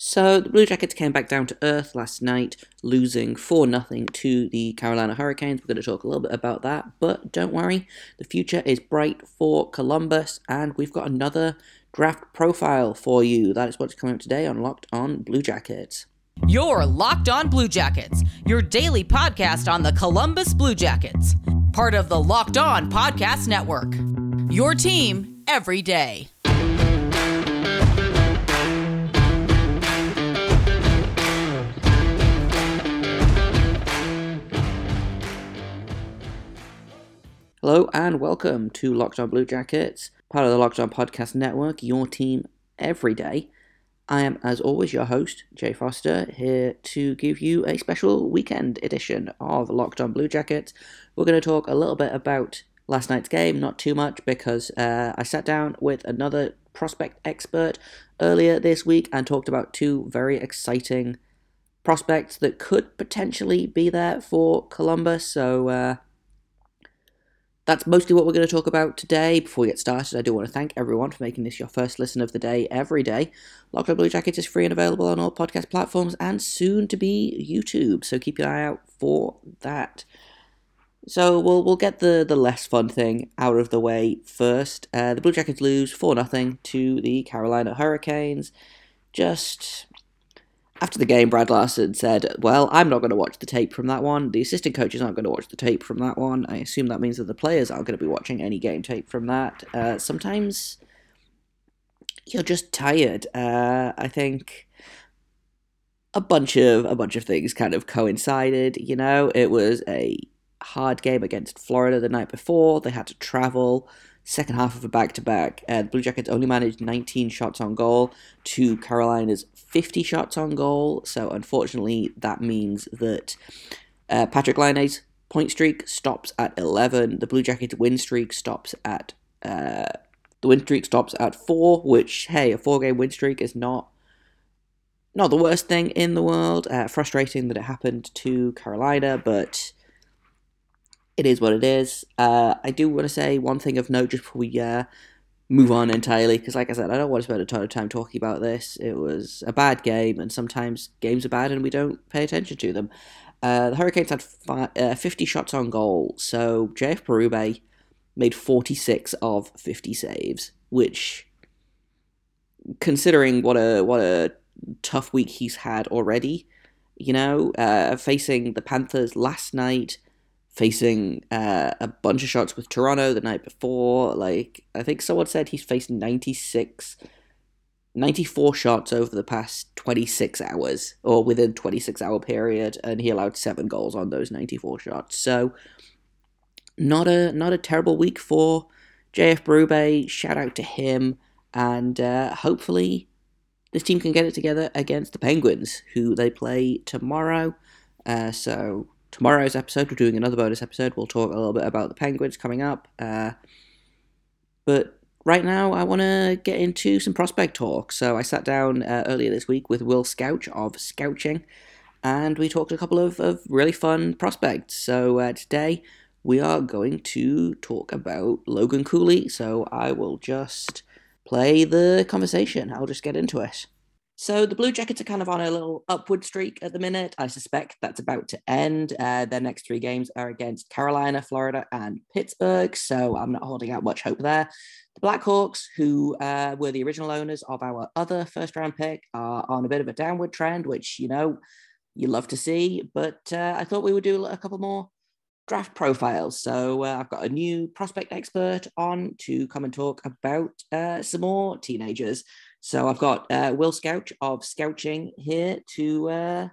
So the Blue Jackets came back down to earth last night, losing 4 0 to the Carolina Hurricanes. We're going to talk a little bit about that, but don't worry, the future is bright for Columbus, and we've got another draft profile for you. That is what's coming up today on Locked On Blue Jackets. Your Locked On Blue Jackets, your daily podcast on the Columbus Blue Jackets, part of the Locked On Podcast Network. Your team every day. Hello and welcome to Locked On Blue Jackets, part of the Locked On Podcast Network, your team every day. I am, as always, your host, Jay Foster, here to give you a special weekend edition of Locked On Blue Jackets. We're going to talk a little bit about last night's game, not too much, because uh, I sat down with another prospect expert earlier this week and talked about two very exciting prospects that could potentially be there for Columbus. So, uh, that's mostly what we're going to talk about today. Before we get started, I do want to thank everyone for making this your first listen of the day every day. Locked Blue Jackets is free and available on all podcast platforms and soon to be YouTube, so keep your eye out for that. So we'll we'll get the, the less fun thing out of the way first. Uh, the Blue Jackets lose 4 0 to the Carolina Hurricanes. Just after the game, Brad Larsen said, Well, I'm not going to watch the tape from that one. The assistant coaches aren't going to watch the tape from that one. I assume that means that the players aren't going to be watching any game tape from that. Uh, sometimes you're just tired. Uh, I think a bunch of a bunch of things kind of coincided. You know, it was a hard game against Florida the night before. They had to travel second half of a back to back. The Blue Jackets only managed 19 shots on goal to Carolina's 50 shots on goal. So unfortunately, that means that uh, Patrik Laine's point streak stops at 11. The Blue Jackets win streak stops at uh, the win streak stops at four. Which hey, a four game win streak is not not the worst thing in the world. Uh, frustrating that it happened to Carolina, but it is what it is. Uh, I do want to say one thing of note just before we uh, move on entirely, because like I said, I don't want to spend a ton of time talking about this. It was a bad game, and sometimes games are bad and we don't pay attention to them. Uh, the Hurricanes had fi- uh, 50 shots on goal, so JF Berube made 46 of 50 saves, which, considering what a what a tough week he's had already, you know, uh, facing the Panthers last night facing uh, a bunch of shots with Toronto the night before. Like, I think someone said he's faced 96, 94 shots over the past 26 hours, or within 26 hour period, and he allowed seven goals on those 94 shots. So, not a not a terrible week for JF Berube. Shout out to him, and uh, hopefully this team can get it together against the Penguins, who they play tomorrow. Uh, so tomorrow's episode, we're doing another bonus episode. We'll talk a little bit about the Penguins coming up. Uh, but right now, I want to get into some prospect talk. So I sat down uh, earlier this week with Will Scouch of Scouching, and we talked a couple of, of really fun prospects. So uh, today, we are going to talk about Logan Cooley. So I will just play the conversation. I'll just get into it. So the Blue Jackets are kind of on a little upward streak at the minute. I suspect that's about to end. Uh, their next three games are against Carolina, Florida, and Pittsburgh. So I'm not holding out much hope there. The Blackhawks, who uh, were the original owners of our other first round pick, are on a bit of a downward trend, which, you know, you love to see. But uh, I thought we would do a couple more draft profiles. So uh, I've got a new prospect expert on to come and talk about uh, some more teenagers. So I've got uh, Will Scouch of Scouching here to uh,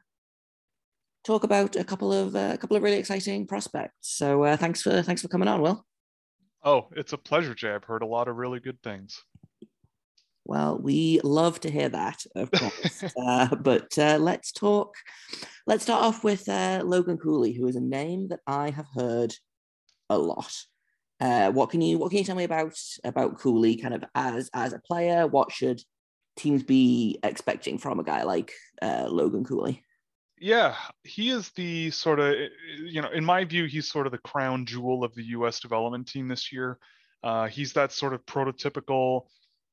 talk about a couple of uh, a couple of really exciting prospects. So uh, thanks for thanks for coming on, Will. Oh, it's a pleasure, Jay. I've heard a lot of really good things. Well, we love to hear that, of course. uh, but uh, let's talk. Let's start off with uh, Logan Cooley, who is a name that I have heard a lot. Uh, what can you What can you tell me about about Cooley, kind of as as a player? What should teams be expecting from a guy like uh, Logan Cooley? Yeah, he is the sort of, you know, in my view, he's sort of the crown jewel of the U.S. development team this year. Uh, he's that sort of prototypical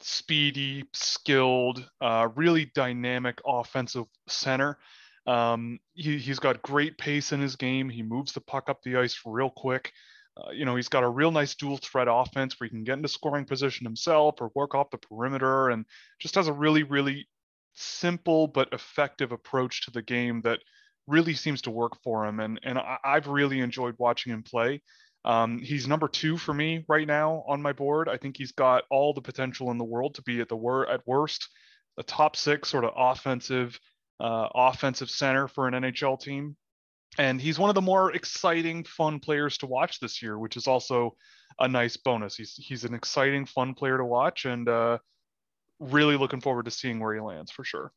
speedy, skilled, uh, really dynamic offensive center. Um, he, he's got great pace in his game. He moves the puck up the ice real quick. Uh, you know, he's got a real nice dual threat offense where he can get into scoring position himself or work off the perimeter and just has a really, really simple but effective approach to the game that really seems to work for him. And, and I, have really enjoyed watching him play. Um, he's number two for me right now on my board. I think he's got all the potential in the world to be at the wor- at worst a top six sort of offensive uh, offensive center for an NHL team. And he's one of the more exciting, fun players to watch this year, which is also a nice bonus. He's he's an exciting, fun player to watch, and uh, really looking forward to seeing where he lands for sure.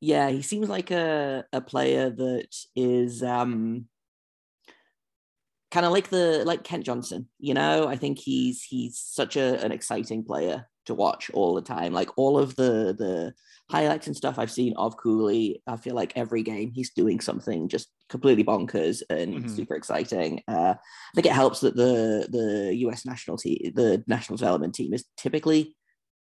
Yeah, he seems like a a player that is um, kind of like the like Kent Johnson. You know, I think he's he's such a, an exciting player to watch all the time. Like all of the the highlights and stuff I've seen of Cooley, I feel like every game he's doing something just completely bonkers and mm-hmm. super exciting. Uh, I think it helps that the the US national team, the national development team, is typically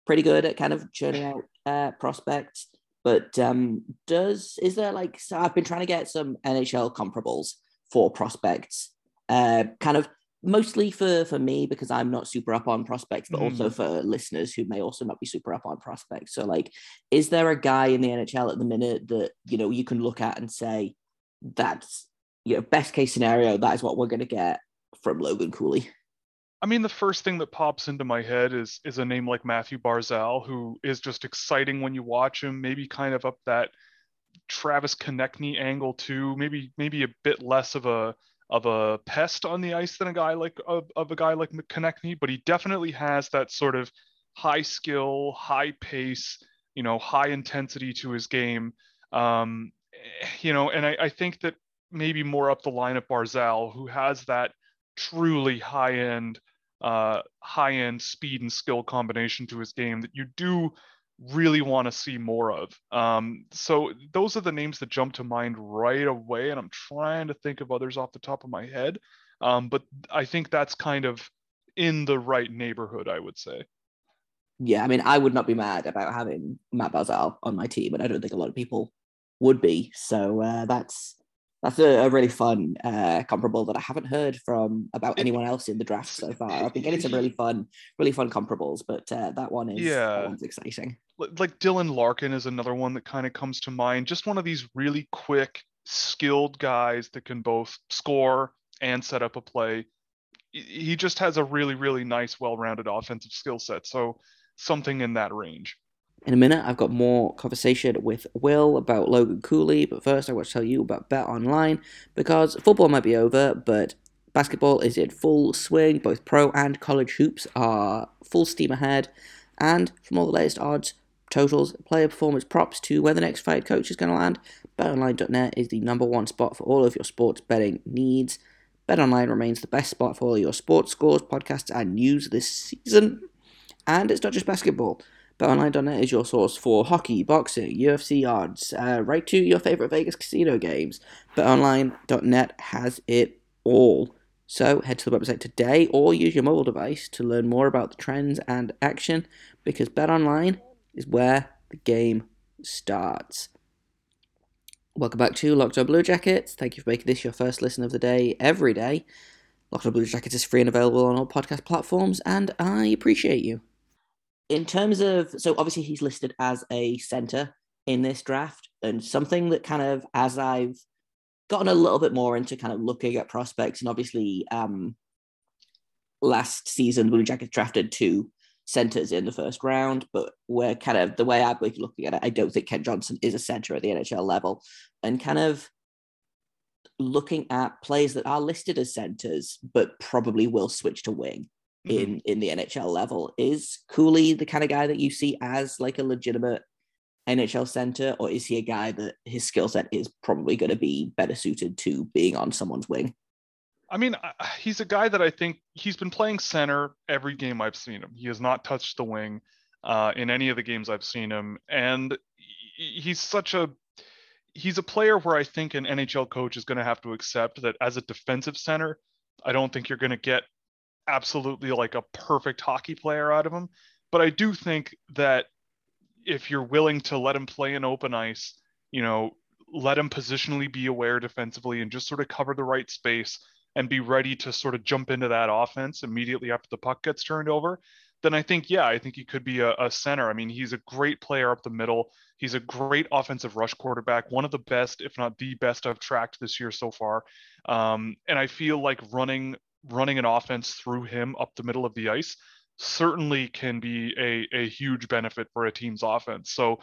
pretty good at kind of churning out uh, prospects. But um, does is there like so I've been trying to get some NHL comparables for prospects, uh, kind of mostly for for me because I'm not super up on prospects, but mm. also for listeners who may also not be super up on prospects. So, like, is there a guy in the NHL at the minute that you know you can look at and say that's you know best case scenario that is what we're going to get from Logan Cooley? I mean, the first thing that pops into my head is is a name like Mathew Barzal, who is just exciting when you watch him. Maybe kind of up that Travis Konecny angle too. Maybe maybe a bit less of a of a pest on the ice than a guy like of, of a guy like Konecny, but he definitely has that sort of high skill, high pace, you know, high intensity to his game. Um, you know, and I, I think that maybe more up the line of Barzal, who has that truly high end, uh, high end speed and skill combination to his game that you do really want to see more of. Um, so those are the names that jump to mind right away, and I'm trying to think of others off the top of my head. Um, but I think that's kind of in the right neighborhood, I would say. Yeah, I mean, I would not be mad about having Matt Barzal on my team, and I don't think a lot of people would be. So uh, that's that's a, a really fun uh, comparable that I haven't heard from about anyone else in the draft so far. I've been getting some really fun, really fun comparables, but uh, that one is yeah, that one's exciting. Like Dylan Larkin is another one that kind of comes to mind. Just one of these really quick, skilled guys that can both score and set up a play. He just has a really, really nice, well-rounded offensive skill set. So something in that range. In a minute, I've got more conversation with Will about Logan Cooley, but first I want to tell you about Bet Online because football might be over, but basketball is in full swing. Both pro and college hoops are full steam ahead, and from all the latest odds, totals, player performance props to where the next fight coach is going to land, BetOnline.net is the number one spot for all of your sports betting needs. BetOnline remains the best spot for all your sports scores, podcasts, and news this season. And it's not just basketball. BetOnline.net is your source for hockey, boxing, UFC odds, uh, right to your favorite Vegas casino games. BetOnline.net has it all. So head to the website today or use your mobile device to learn more about the trends and action because BetOnline is where the game starts. Welcome back to Locked On Blue Jackets. Thank you for making this your first listen of the day every day. Locked On Blue Jackets is free and available on all podcast platforms, and I appreciate you in terms of so obviously he's listed as a center in this draft and something that kind of as I've gotten a little bit more into kind of looking at prospects and obviously um last season Blue Jackets drafted two centers in the first round, but we're kind of the way I'm looking at it, I don't think Kent Johnson is a center at the NHL level. And kind of looking at players that are listed as centers, but probably will switch to wing. In in the NHL level. Is Cooley the kind of guy that you see as like a legitimate NHL center, or is he a guy that his skill set is probably going to be better suited to being on someone's wing? I mean, he's a guy that I think he's been playing center every game I've seen him. He has not touched the wing uh, in any of the games I've seen him, and he's such a he's a player where I think an NHL coach is going to have to accept that as a defensive center, I don't think you're going to get absolutely like a perfect hockey player out of him. But I do think that if you're willing to let him play in open ice, you know, let him positionally be aware defensively and just sort of cover the right space and be ready to sort of jump into that offense immediately after the puck gets turned over, then I think, yeah, I think he could be a, a, center. I mean, he's a great player up the middle. He's a great offensive rush quarterback, one of the best, if not the best, I've tracked this year so far. Um, and I feel like running running an offense through him up the middle of the ice certainly can be a, a huge benefit for a team's offense. So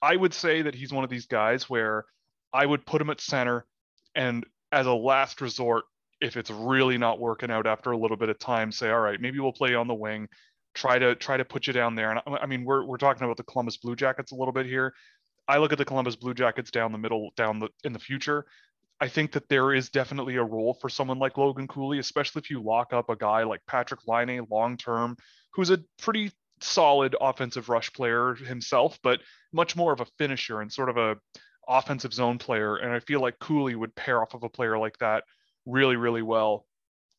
I would say that he's one of these guys where I would put him at center and as a last resort, if it's really not working out after a little bit of time, say, all right, maybe we'll play on the wing, try to try to put you down there. And I mean, we're we're talking about the Columbus Blue Jackets a little bit here. I look at the Columbus Blue Jackets down the middle, down the in the future. I think that there is definitely a role for someone like Logan Cooley, especially if you lock up a guy like Patrik Laine long term, who's a pretty solid offensive rush player himself, but much more of a finisher and sort of a offensive zone player. And I feel like Cooley would pair off of a player like that really, really well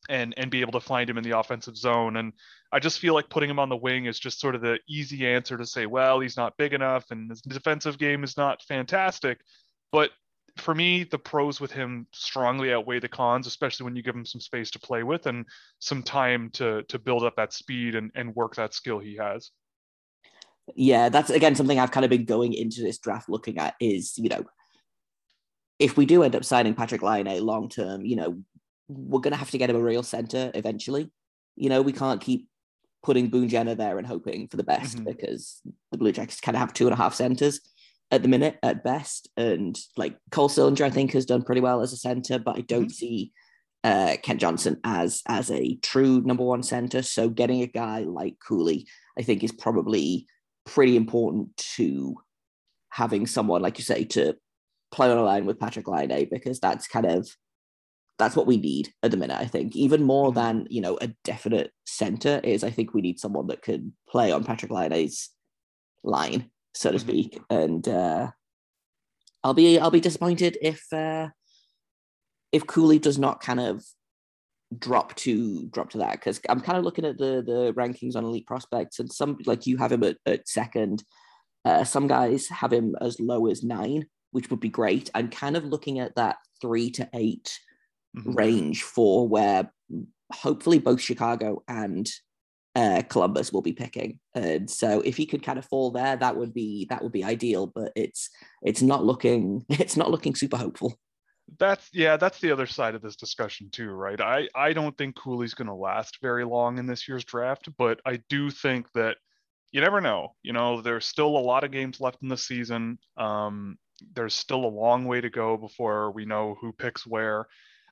and and be able to find him in the offensive zone. And I just feel like putting him on the wing is just sort of the easy answer to say, well, he's not big enough and his defensive game is not fantastic. But for me, the pros with him strongly outweigh the cons, especially when you give him some space to play with and some time to to build up that speed and, and work that skill he has. Yeah, that's again something I've kind of been going into this draft looking at is, you know, if we do end up signing Patrik Laine long term, you know, we're going to have to get him a real center eventually. You know, we can't keep putting Boone Jenner there and hoping for the best mm-hmm. because the Blue Jackets kind of have two and a half centers at the minute at best. And like Cole Sillinger, I think has done pretty well as a center, but I don't mm-hmm. see uh, Kent Johnson as as a true number one center. So getting a guy like Cooley, I think, is probably pretty important to having someone like you say to play on a line with Patrik Laine because that's kind of that's what we need at the minute. I think even more mm-hmm. than you know a definite center is. I think we need someone that can play on Patrik Laine's line, so to mm-hmm. speak. And uh, I'll be I'll be disappointed if uh, if Cooley does not kind of drop to drop to that because I'm kind of looking at the the rankings on elite prospects and some like you have him at, at second. Uh, some guys have him as low as nine, which would be great. I'm kind of looking at that three to eight mm-hmm. range for where hopefully both Chicago and uh, Columbus will be picking. And so if he could kind of fall there, that would be that would be ideal. But it's it's not looking it's not looking super hopeful. That's yeah, that's the other side of this discussion too, right? I I don't think Cooley's going to last very long in this year's draft, but I do think that you never know. You know, there's still a lot of games left in the season. Um, there's still a long way to go before we know who picks where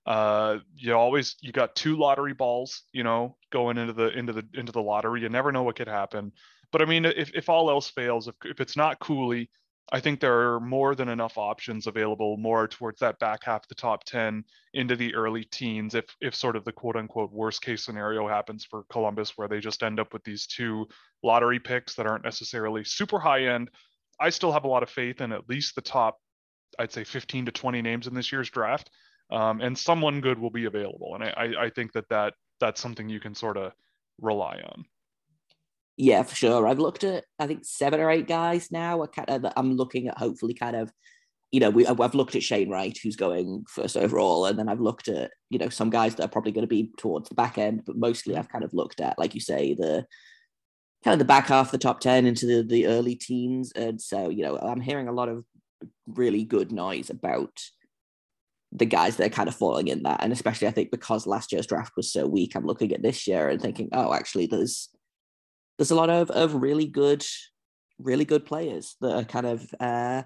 uh you always you got two lottery balls you know going into the into the into the lottery. You never know what could happen. But i mean if, if all else fails if, if it's not cooley i think there are more than enough options available more towards that back half of the top 10 into the early teens if if sort of the quote unquote worst case scenario happens for columbus where they just end up with these two lottery picks that aren't necessarily super high end. I still have a lot of faith in at least the top i'd say 15 to 20 names in this year's draft um, and someone good will be available. And I, I think that, that that's something you can sort of rely on. Yeah, for sure. I've looked at I think seven or eight guys now. I kind of, I'm looking at hopefully kind of, you know, we I've looked at Shane Wright, who's going first overall, and then I've looked at you know some guys that are probably going to be towards the back end, but mostly I've kind of looked at like you say the kind of the back half of the top ten into the the early teens, and so you know I'm hearing a lot of really good noise about the guys that are kind of falling in that. And especially, I think because last year's draft was so weak, I'm looking at this year and thinking, oh, actually, there's there's a lot of of really good, really good players that are kind of, uh,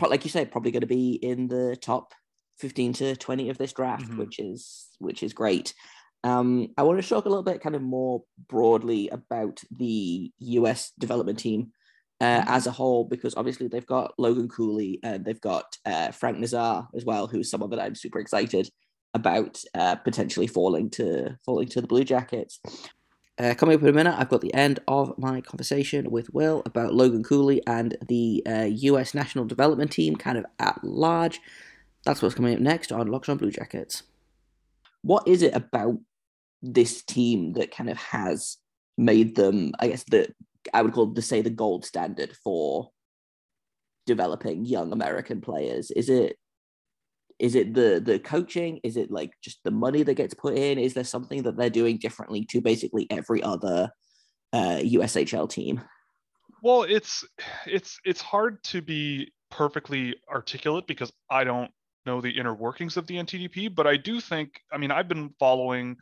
like you say, probably going to be in the top 15 to 20 of this draft, mm-hmm. which is which is great. Um, I want to talk a little bit kind of more broadly about the US development team uh, mm-hmm. as a whole because obviously they've got Logan Cooley and they've got uh, Frank Nazar as well, who's someone that I'm super excited about uh, potentially falling to falling to the Blue Jackets. Uh, coming up in a minute, I've got the end of my conversation with Will about Logan Cooley and the US uh, National Development Team, kind of at large. That's what's coming up next on Locked On Blue Jackets. What is it about this team that kind of has made them, I guess, the I would call to say the gold standard for developing young American players? Is it is it the the coaching? Is it like just the money that gets put in? Is there something that they're doing differently to basically every other uh, USHL team? Well, it's it's it's hard to be perfectly articulate because I don't know the inner workings of the NTDP, but I do think, I mean, I've been following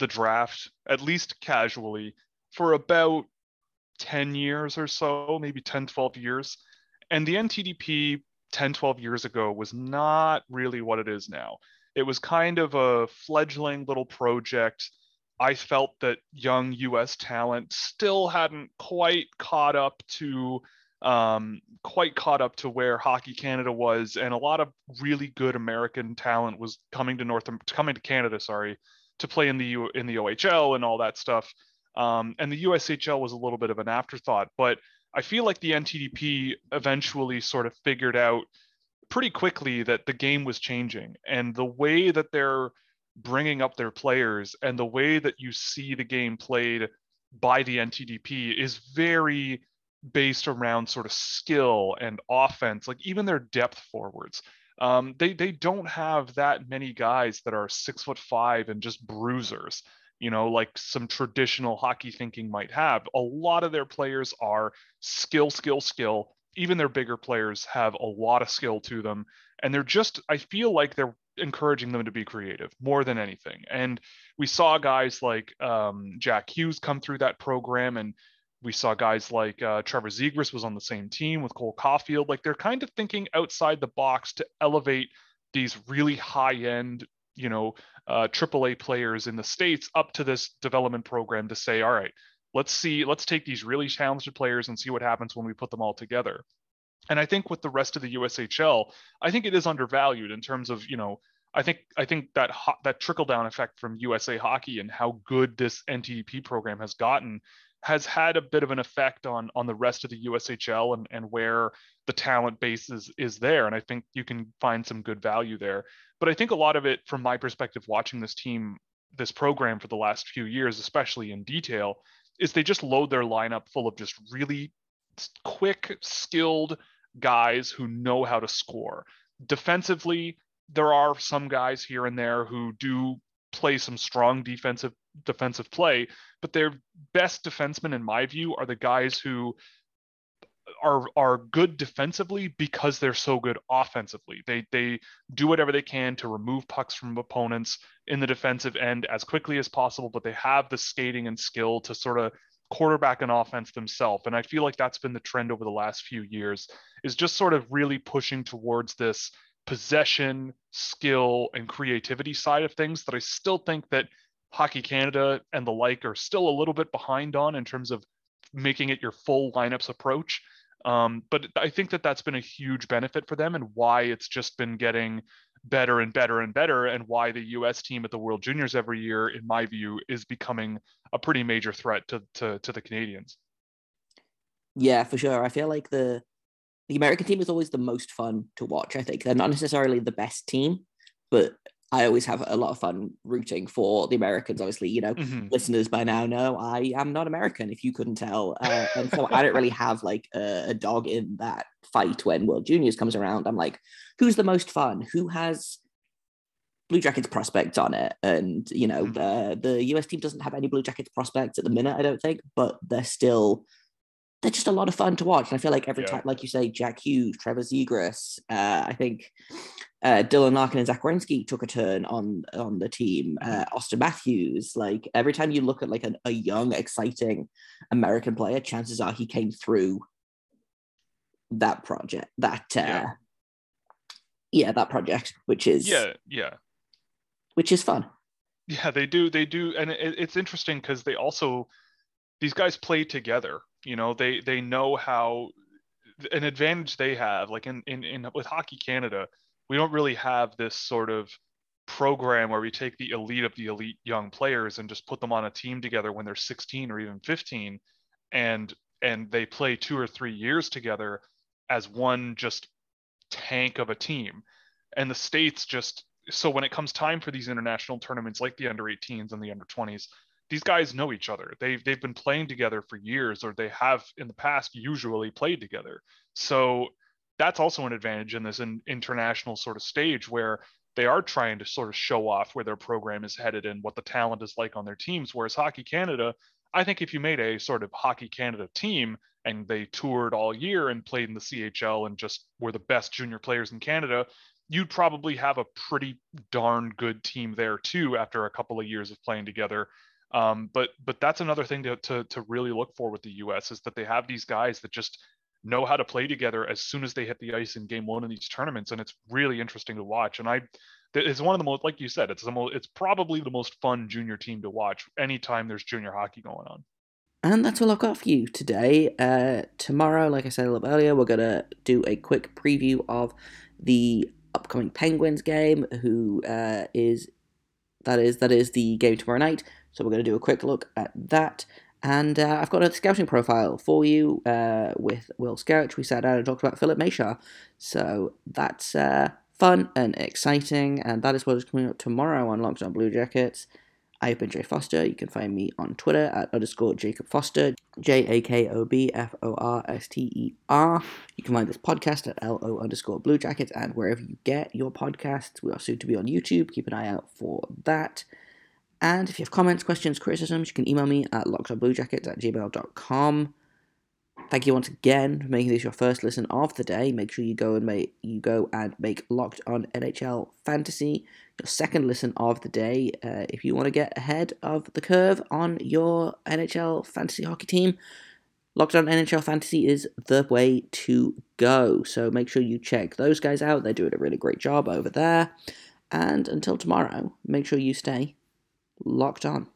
the draft at least casually for about 10 years or so, maybe 10, 12 years. And the NTDP 10, 12 years ago was not really what it is now. It was kind of a fledgling little project. I felt that young US talent still hadn't quite caught up to um, quite caught up to where Hockey Canada was, and a lot of really good American talent was coming to North coming to Canada, sorry, to play in the U, in the OHL and all that stuff. Um, and the USHL was a little bit of an afterthought, but I feel like the NTDP eventually sort of figured out pretty quickly that the game was changing, and the way that they're bringing up their players and the way that you see the game played by the NTDP is very based around sort of skill and offense, like even their depth forwards. Um, they they don't have that many guys that are six foot five and just bruisers, you know, like some traditional hockey thinking might have. A lot of their players are skill, skill, skill. Even their bigger players have a lot of skill to them, and they're just. I feel like they're encouraging them to be creative more than anything. And we saw guys like um, Jack Hughes come through that program and we saw guys like uh, Trevor Zegras was on the same team with Cole Caufield. Like they're kind of thinking outside the box to elevate these really high end, you know, uh, AAA players in the states up to this development program to say, all right, let's see, let's take these really talented players and see what happens when we put them all together. And I think with the rest of the USHL, I think it is undervalued in terms of, you know, I think I think that ho- that trickle down effect from USA Hockey and how good this NTDP program has gotten has had a bit of an effect on on the rest of the USHL and, and where the talent base is is there. And I think you can find some good value there. But I think a lot of it, from my perspective, watching this team, this program for the last few years, especially in detail, is they just load their lineup full of just really quick, skilled guys who know how to score. Defensively, there are some guys here and there who do play some strong defensive defensive play, but their best defensemen, in my view, are the guys who are are good defensively because they're so good offensively. They they do whatever they can to remove pucks from opponents in the defensive end as quickly as possible, but they have the skating and skill to sort of quarterback an offense themselves. And I feel like that's been the trend over the last few years is just sort of really pushing towards this possession, skill, and creativity side of things that I still think that Hockey Canada and the like are still a little bit behind on in terms of making it your full lineups approach. Um, but I think that that's been a huge benefit for them and why it's just been getting better and better and better, and why the U.S. team at the World Juniors every year, in my view, is becoming a pretty major threat to to, to the Canadians. Yeah, for sure. I feel like the the American team is always the most fun to watch. I think they're not necessarily the best team, but I always have a lot of fun rooting for the Americans. Obviously, you know, mm-hmm. listeners by now know I am not American, if you couldn't tell. Uh, and so I don't really have like a, a, dog in that fight when World Juniors comes around. I'm like, who's the most fun? Who has Blue Jackets prospects on it? And, you know, mm-hmm. the, the US team doesn't have any Blue Jackets prospects at the minute, I don't think, but they're still they're just a lot of fun to watch. And I feel like every yeah. time, like you say, Jack Hughes, Trevor Zegras, uh, I think uh, Dylan Larkin and Zach Werenski took a turn on on the team. Uh, Auston Matthews, like every time you look at like a, a young, exciting American player, chances are he came through that project. That uh, yeah. yeah, that project, which is yeah, yeah, which is fun. Yeah, they do, they do, and it, it's interesting because they also these guys play together. You know, they they know how an advantage they have, like in in, in with Hockey Canada we don't really have this sort of program where we take the elite of the elite young players and just put them on a team together when they're 16 or even 15 and and they play two or three years together as one just tank of a team and the states just so when it comes time for these international tournaments like the under 18s and the under 20s these guys know each other. They've they've been playing together for years, or they have in the past usually played together. So that's also an advantage in this in, international sort of stage where they are trying to sort of show off where their program is headed and what the talent is like on their teams. Whereas Hockey Canada, I think if you made a sort of Hockey Canada team and they toured all year and played in the CHL and just were the best junior players in Canada, you'd probably have a pretty darn good team there too after a couple of years of playing together. Um, but but that's another thing to, to to really look for with the U.S. is that they have these guys that just know how to play together as soon as they hit the ice in game one of these tournaments, and it's really interesting to watch. And I, it's one of the most, like you said, it's the most, it's probably the most fun junior team to watch anytime there's junior hockey going on. And that's all I've got for you today. Uh, tomorrow, like I said a little earlier, we're gonna do a quick preview of the upcoming Penguins game. Who uh, is that? Is that is the game tomorrow night? So we're gonna do a quick look at that. And uh, I've got a scouting profile for you uh, with Will Scouch. We sat down and talked about Filip Mesar. So that's uh, fun and exciting. And that is what is coming up tomorrow on Locked On Blue Jackets. I've been Jay Foster. You can find me on Twitter at underscore Jakob Forster, J A K O B F O R S T E R. You can find this podcast at L O underscore Blue Jackets and wherever you get your podcasts. We are soon to be on YouTube. Keep an eye out for that. And if you have comments, questions, criticisms, you can email me at lockedonbluejackets at gmail.com. Thank you once again for making this your first listen of the day. Make sure you go and make you go and make Locked On NHL Fantasy your second listen of the day. Uh, if you want to get ahead of the curve on your NHL fantasy hockey team, Locked On NHL Fantasy is the way to go. So make sure you check those guys out. They're doing a really great job over there. And until tomorrow, make sure you stay locked on.